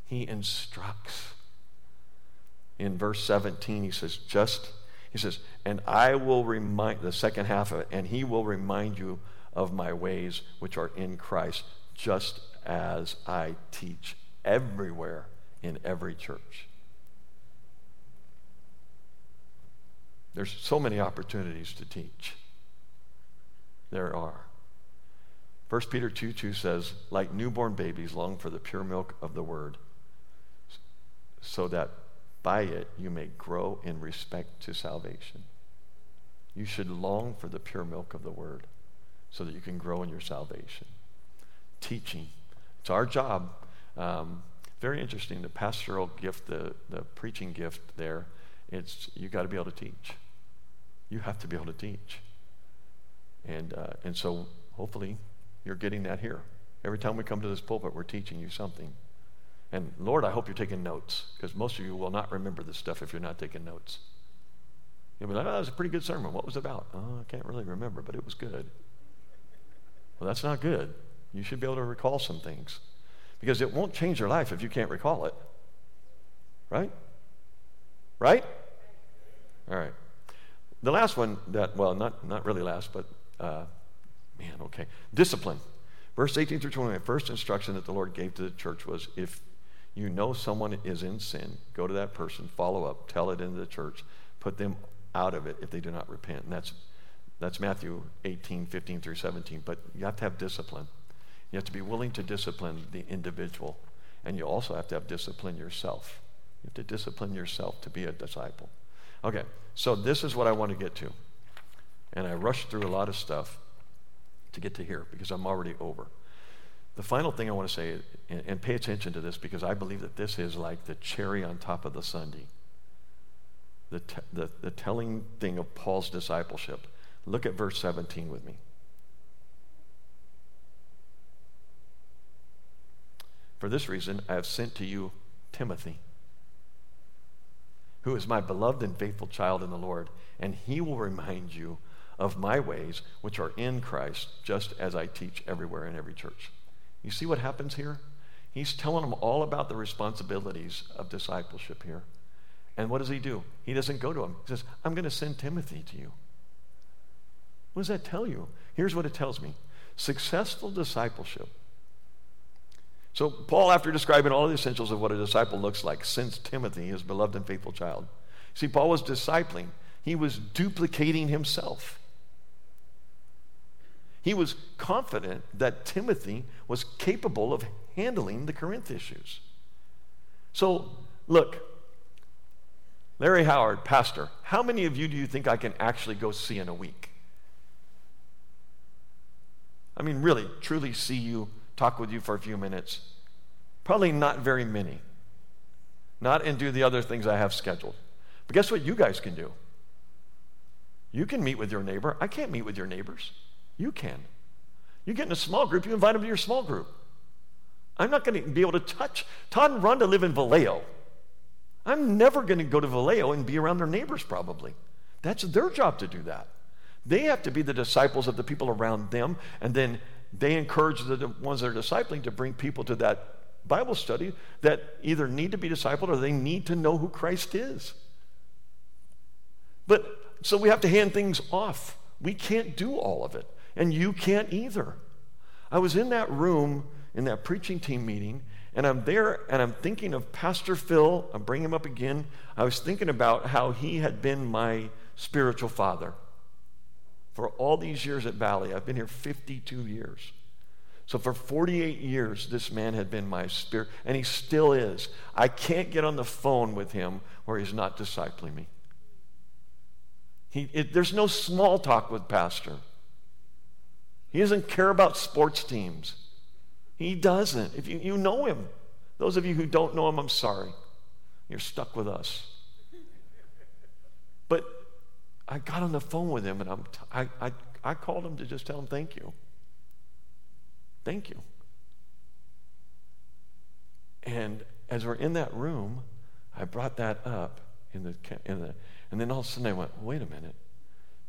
Speaker 1: he instructs. In verse 17, he says, just, he says, and I will remind, the second half of it, and he will remind you of my ways which are in Christ, just as I teach everywhere in every church. There's so many opportunities to teach there are. 1 Peter 2 2 says, like newborn babies, long for the pure milk of the word, so that by it you may grow in respect to salvation. You should long for the pure milk of the word so that you can grow in your salvation. Teaching. It's our job. Um, very interesting. The pastoral gift, the, the preaching gift there, it's you got to be able to teach. You have to be able to teach. And, uh, and so hopefully you're getting that here. Every time we come to this pulpit, we're teaching you something. And Lord, I hope you're taking notes because most of you will not remember this stuff if you're not taking notes. You'll be like, oh, that was a pretty good sermon. What was it about? Oh, I can't really remember, but it was good. Well, that's not good. You should be able to recall some things because it won't change your life if you can't recall it. Right? Right? All right. The last one that, well, not, not really last, but uh, man, okay. Discipline. Verse 18 through 21, first instruction that the Lord gave to the church was if you know someone is in sin, go to that person, follow up, tell it into the church, put them out of it if they do not repent. And that's, that's Matthew 18, 15 through 17. But you have to have discipline. You have to be willing to discipline the individual. And you also have to have discipline yourself. You have to discipline yourself to be a disciple. Okay, so this is what I want to get to. And I rushed through a lot of stuff to get to here because I'm already over. The final thing I want to say, and, and pay attention to this because I believe that this is like the cherry on top of the sundae. The, te- the, the telling thing of Paul's discipleship. Look at verse 17 with me. For this reason, I have sent to you Timothy, who is my beloved and faithful child in the Lord, and he will remind you of my ways, which are in Christ, just as I teach everywhere in every church. You see what happens here? He's telling them all about the responsibilities of discipleship here. And what does he do? He doesn't go to him. He says, I'm going to send Timothy to you. What does that tell you? Here's what it tells me successful discipleship. So, Paul, after describing all the essentials of what a disciple looks like, sends Timothy, his beloved and faithful child. See, Paul was discipling, he was duplicating himself. He was confident that Timothy was capable of handling the Corinth issues. So, look, Larry Howard, pastor, how many of you do you think I can actually go see in a week? I mean, really, truly see you, talk with you for a few minutes. Probably not very many. Not and do the other things I have scheduled. But guess what you guys can do? You can meet with your neighbor. I can't meet with your neighbors. You can. You get in a small group, you invite them to your small group. I'm not going to be able to touch. Todd and Rhonda live in Vallejo. I'm never going to go to Vallejo and be around their neighbors, probably. That's their job to do that. They have to be the disciples of the people around them, and then they encourage the ones that are discipling to bring people to that Bible study that either need to be discipled or they need to know who Christ is. But so we have to hand things off. We can't do all of it, and you can't either. I was in that room in that preaching team meeting, and I'm there and I'm thinking of Pastor Phil. I'm bringing him up again. I was thinking about how he had been my spiritual father for all these years at Valley. I've been here 52 years. So for 48 years, this man had been my spirit, and he still is. I can't get on the phone with him where he's not discipling me. He, it, there's no small talk with Pastor. He doesn't care about sports teams. He doesn't. If you, you know him, those of you who don't know him, I'm sorry. You're stuck with us. But I got on the phone with him and I'm t- I, I, I called him to just tell him thank you. Thank you. And as we're in that room, I brought that up in the, in the, and then all of a sudden I went, wait a minute.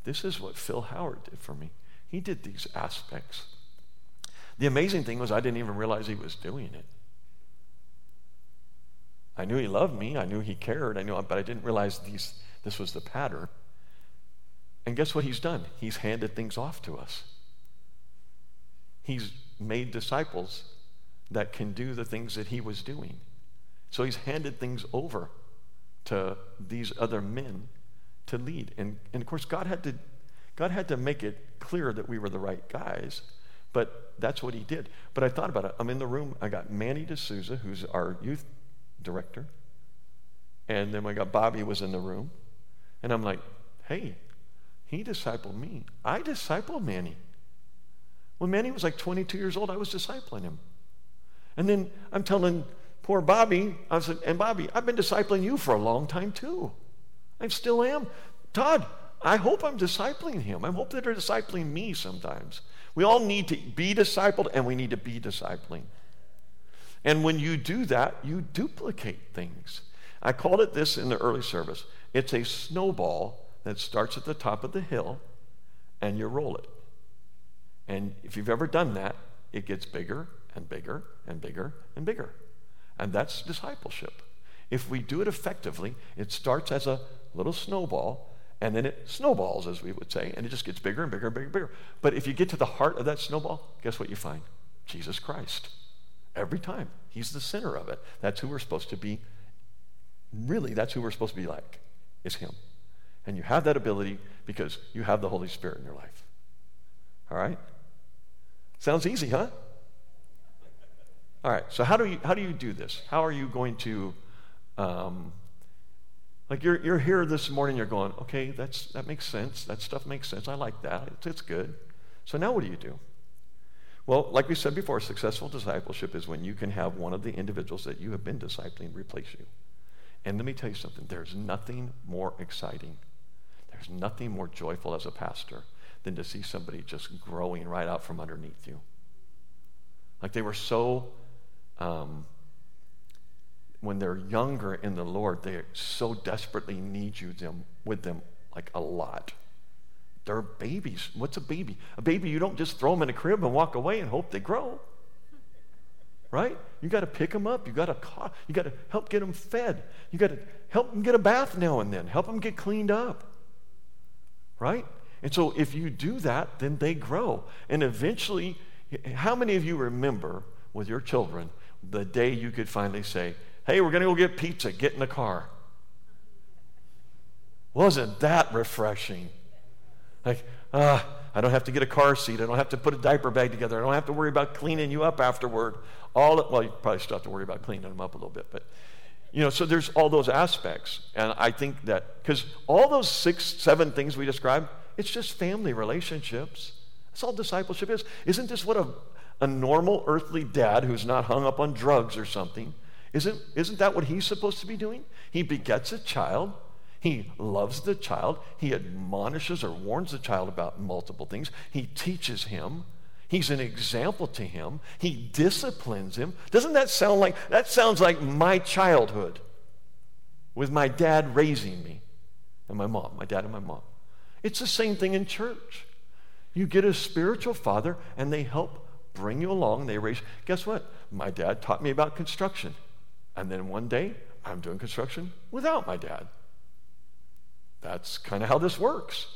Speaker 1: This is what Phil Howard did for me. He did these aspects. The amazing thing was, I didn't even realize he was doing it. I knew he loved me, I knew he cared, I knew, but I didn't realize these, this was the pattern. And guess what he's done? He's handed things off to us. He's made disciples that can do the things that he was doing. So he's handed things over to these other men to lead. And, and of course, God had, to, God had to make it clear that we were the right guys, but that's what he did. But I thought about it. I'm in the room. I got Manny D'Souza, who's our youth director. And then I got Bobby was in the room. And I'm like, hey, he discipled me. I discipled Manny. When Manny was like 22 years old, I was discipling him. And then I'm telling poor Bobby, I said, and Bobby, I've been discipling you for a long time too. I still am. Todd, I hope I'm discipling him. I hope that they're discipling me sometimes. We all need to be discipled and we need to be discipling. And when you do that, you duplicate things. I called it this in the early service it's a snowball that starts at the top of the hill and you roll it. And if you've ever done that, it gets bigger and bigger and bigger and bigger. And that's discipleship. If we do it effectively, it starts as a little snowball and then it snowballs, as we would say, and it just gets bigger and bigger and bigger and bigger. But if you get to the heart of that snowball, guess what you find? Jesus Christ. Every time. He's the center of it. That's who we're supposed to be. Really, that's who we're supposed to be like, is Him. And you have that ability because you have the Holy Spirit in your life. All right? Sounds easy, huh? All right, so how do you, how do, you do this? How are you going to um, like you're, you're here this morning, you're going, okay, that's, that makes sense. That stuff makes sense. I like that. It's, it's good. So now what do you do? Well, like we said before, successful discipleship is when you can have one of the individuals that you have been discipling replace you. And let me tell you something there's nothing more exciting, there's nothing more joyful as a pastor than to see somebody just growing right out from underneath you. Like they were so um, when they're younger in the Lord, they so desperately need you them, with them like a lot. They're babies. What's a baby? A baby, you don't just throw them in a crib and walk away and hope they grow. right? You got to pick them up. You got to you got to help get them fed. You got to help them get a bath now and then. Help them get cleaned up. Right? And so if you do that, then they grow. And eventually, how many of you remember with your children the day you could finally say, "Hey, we're going to go get pizza. Get in the car." Wasn't that refreshing? Like, ah, uh, I don't have to get a car seat. I don't have to put a diaper bag together. I don't have to worry about cleaning you up afterward. All well, you probably still have to worry about cleaning them up a little bit, but you know, so there's all those aspects, and I think that because all those six, seven things we described, it's just family relationships. That's all discipleship is. Isn't this what a, a normal earthly dad who's not hung up on drugs or something? Isn't, isn't that what he's supposed to be doing? He begets a child he loves the child. He admonishes or warns the child about multiple things. He teaches him. He's an example to him. He disciplines him. Doesn't that sound like that sounds like my childhood with my dad raising me and my mom, my dad and my mom. It's the same thing in church. You get a spiritual father and they help bring you along. They raise. Guess what? My dad taught me about construction. And then one day I'm doing construction without my dad. That's kind of how this works.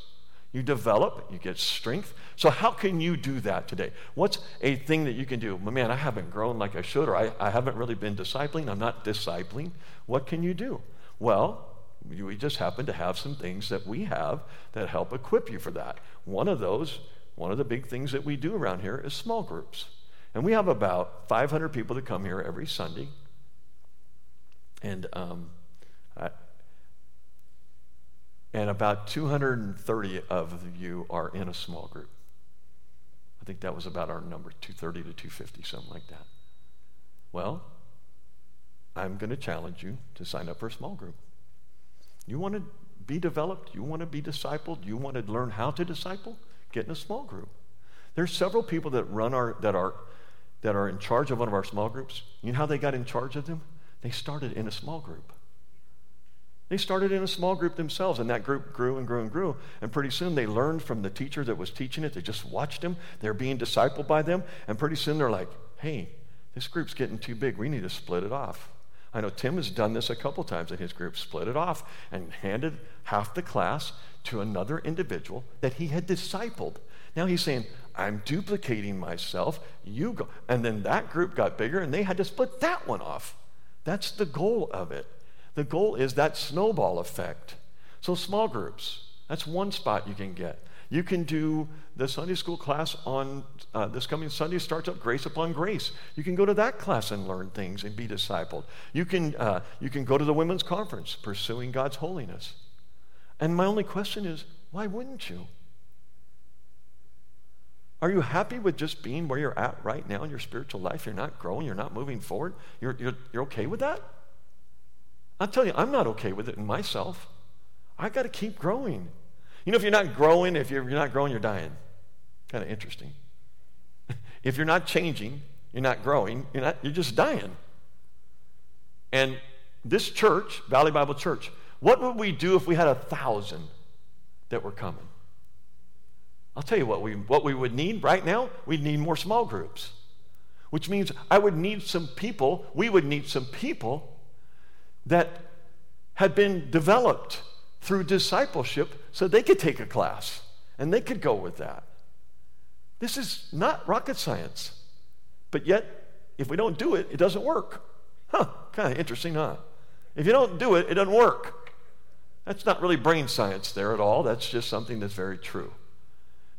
Speaker 1: You develop, you get strength. So, how can you do that today? What's a thing that you can do? Man, I haven't grown like I should, or I, I haven't really been discipling. I'm not discipling. What can you do? Well, we just happen to have some things that we have that help equip you for that. One of those, one of the big things that we do around here is small groups. And we have about 500 people that come here every Sunday. And um, I, and about 230 of you are in a small group. I think that was about our number 230 to 250, something like that. Well, I'm going to challenge you to sign up for a small group. You want to be developed? You want to be discipled? You want to learn how to disciple? Get in a small group. There's several people that run our that are that are in charge of one of our small groups. You know how they got in charge of them? They started in a small group. They started in a small group themselves, and that group grew and grew and grew. And pretty soon they learned from the teacher that was teaching it. They just watched him. They're being discipled by them. And pretty soon they're like, hey, this group's getting too big. We need to split it off. I know Tim has done this a couple times in his group, split it off and handed half the class to another individual that he had discipled. Now he's saying, I'm duplicating myself. You go. And then that group got bigger and they had to split that one off. That's the goal of it. The goal is that snowball effect. So, small groups, that's one spot you can get. You can do the Sunday school class on uh, this coming Sunday starts up Grace Upon Grace. You can go to that class and learn things and be discipled. You can, uh, you can go to the women's conference, Pursuing God's Holiness. And my only question is, why wouldn't you? Are you happy with just being where you're at right now in your spiritual life? You're not growing, you're not moving forward. You're, you're, you're okay with that? I'll tell you, I'm not okay with it in myself. I've got to keep growing. You know, if you're not growing, if you're, you're not growing, you're dying. Kind of interesting. if you're not changing, you're not growing, you're, not, you're just dying. And this church, Valley Bible Church, what would we do if we had a thousand that were coming? I'll tell you what we, what we would need right now. We'd need more small groups, which means I would need some people, we would need some people that had been developed through discipleship so they could take a class and they could go with that. This is not rocket science. But yet, if we don't do it, it doesn't work. Huh, kind of interesting, huh? If you don't do it, it doesn't work. That's not really brain science there at all. That's just something that's very true.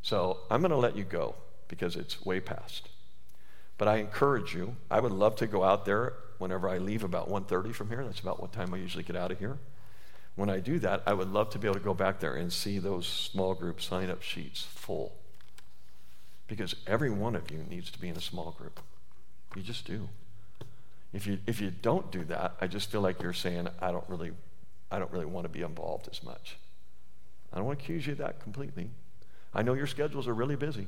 Speaker 1: So I'm going to let you go because it's way past. But I encourage you, I would love to go out there whenever I leave about 1.30 from here. That's about what time I usually get out of here. When I do that, I would love to be able to go back there and see those small group sign up sheets full. Because every one of you needs to be in a small group. You just do. If you, if you don't do that, I just feel like you're saying, I don't really, I don't really want to be involved as much. I don't want to accuse you of that completely. I know your schedules are really busy.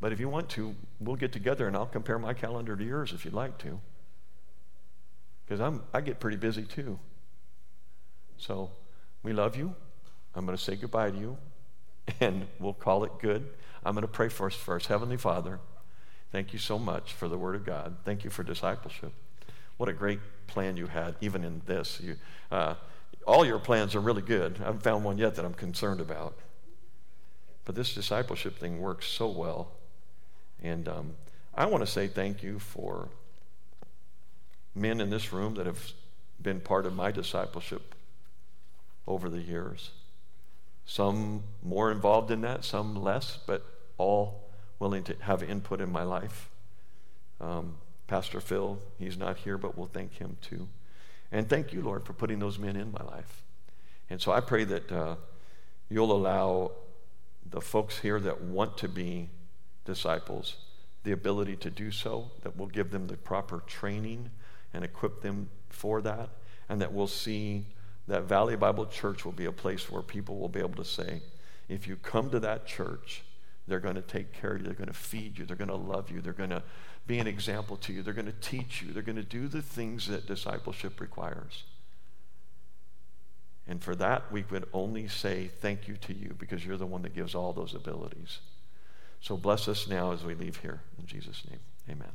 Speaker 1: But if you want to, we'll get together and I'll compare my calendar to yours if you'd like to because I'm I get pretty busy too. So we love you. I'm going to say goodbye to you, and we'll call it good. I'm going to pray for us first. Heavenly Father, Thank you so much for the Word of God. Thank you for discipleship. What a great plan you had, even in this. You, uh, all your plans are really good. I haven't found one yet that I'm concerned about. But this discipleship thing works so well. And um, I want to say thank you for men in this room that have been part of my discipleship over the years. Some more involved in that, some less, but all willing to have input in my life. Um, Pastor Phil, he's not here, but we'll thank him too. And thank you, Lord, for putting those men in my life. And so I pray that uh, you'll allow the folks here that want to be disciples the ability to do so, that we'll give them the proper training and equip them for that, and that we'll see that Valley Bible Church will be a place where people will be able to say, if you come to that church, they're going to take care of you, they're going to feed you, they're going to love you, they're going to be an example to you, they're going to teach you, they're going to do the things that discipleship requires. And for that, we could only say thank you to you because you're the one that gives all those abilities. So bless us now as we leave here. In Jesus' name, amen.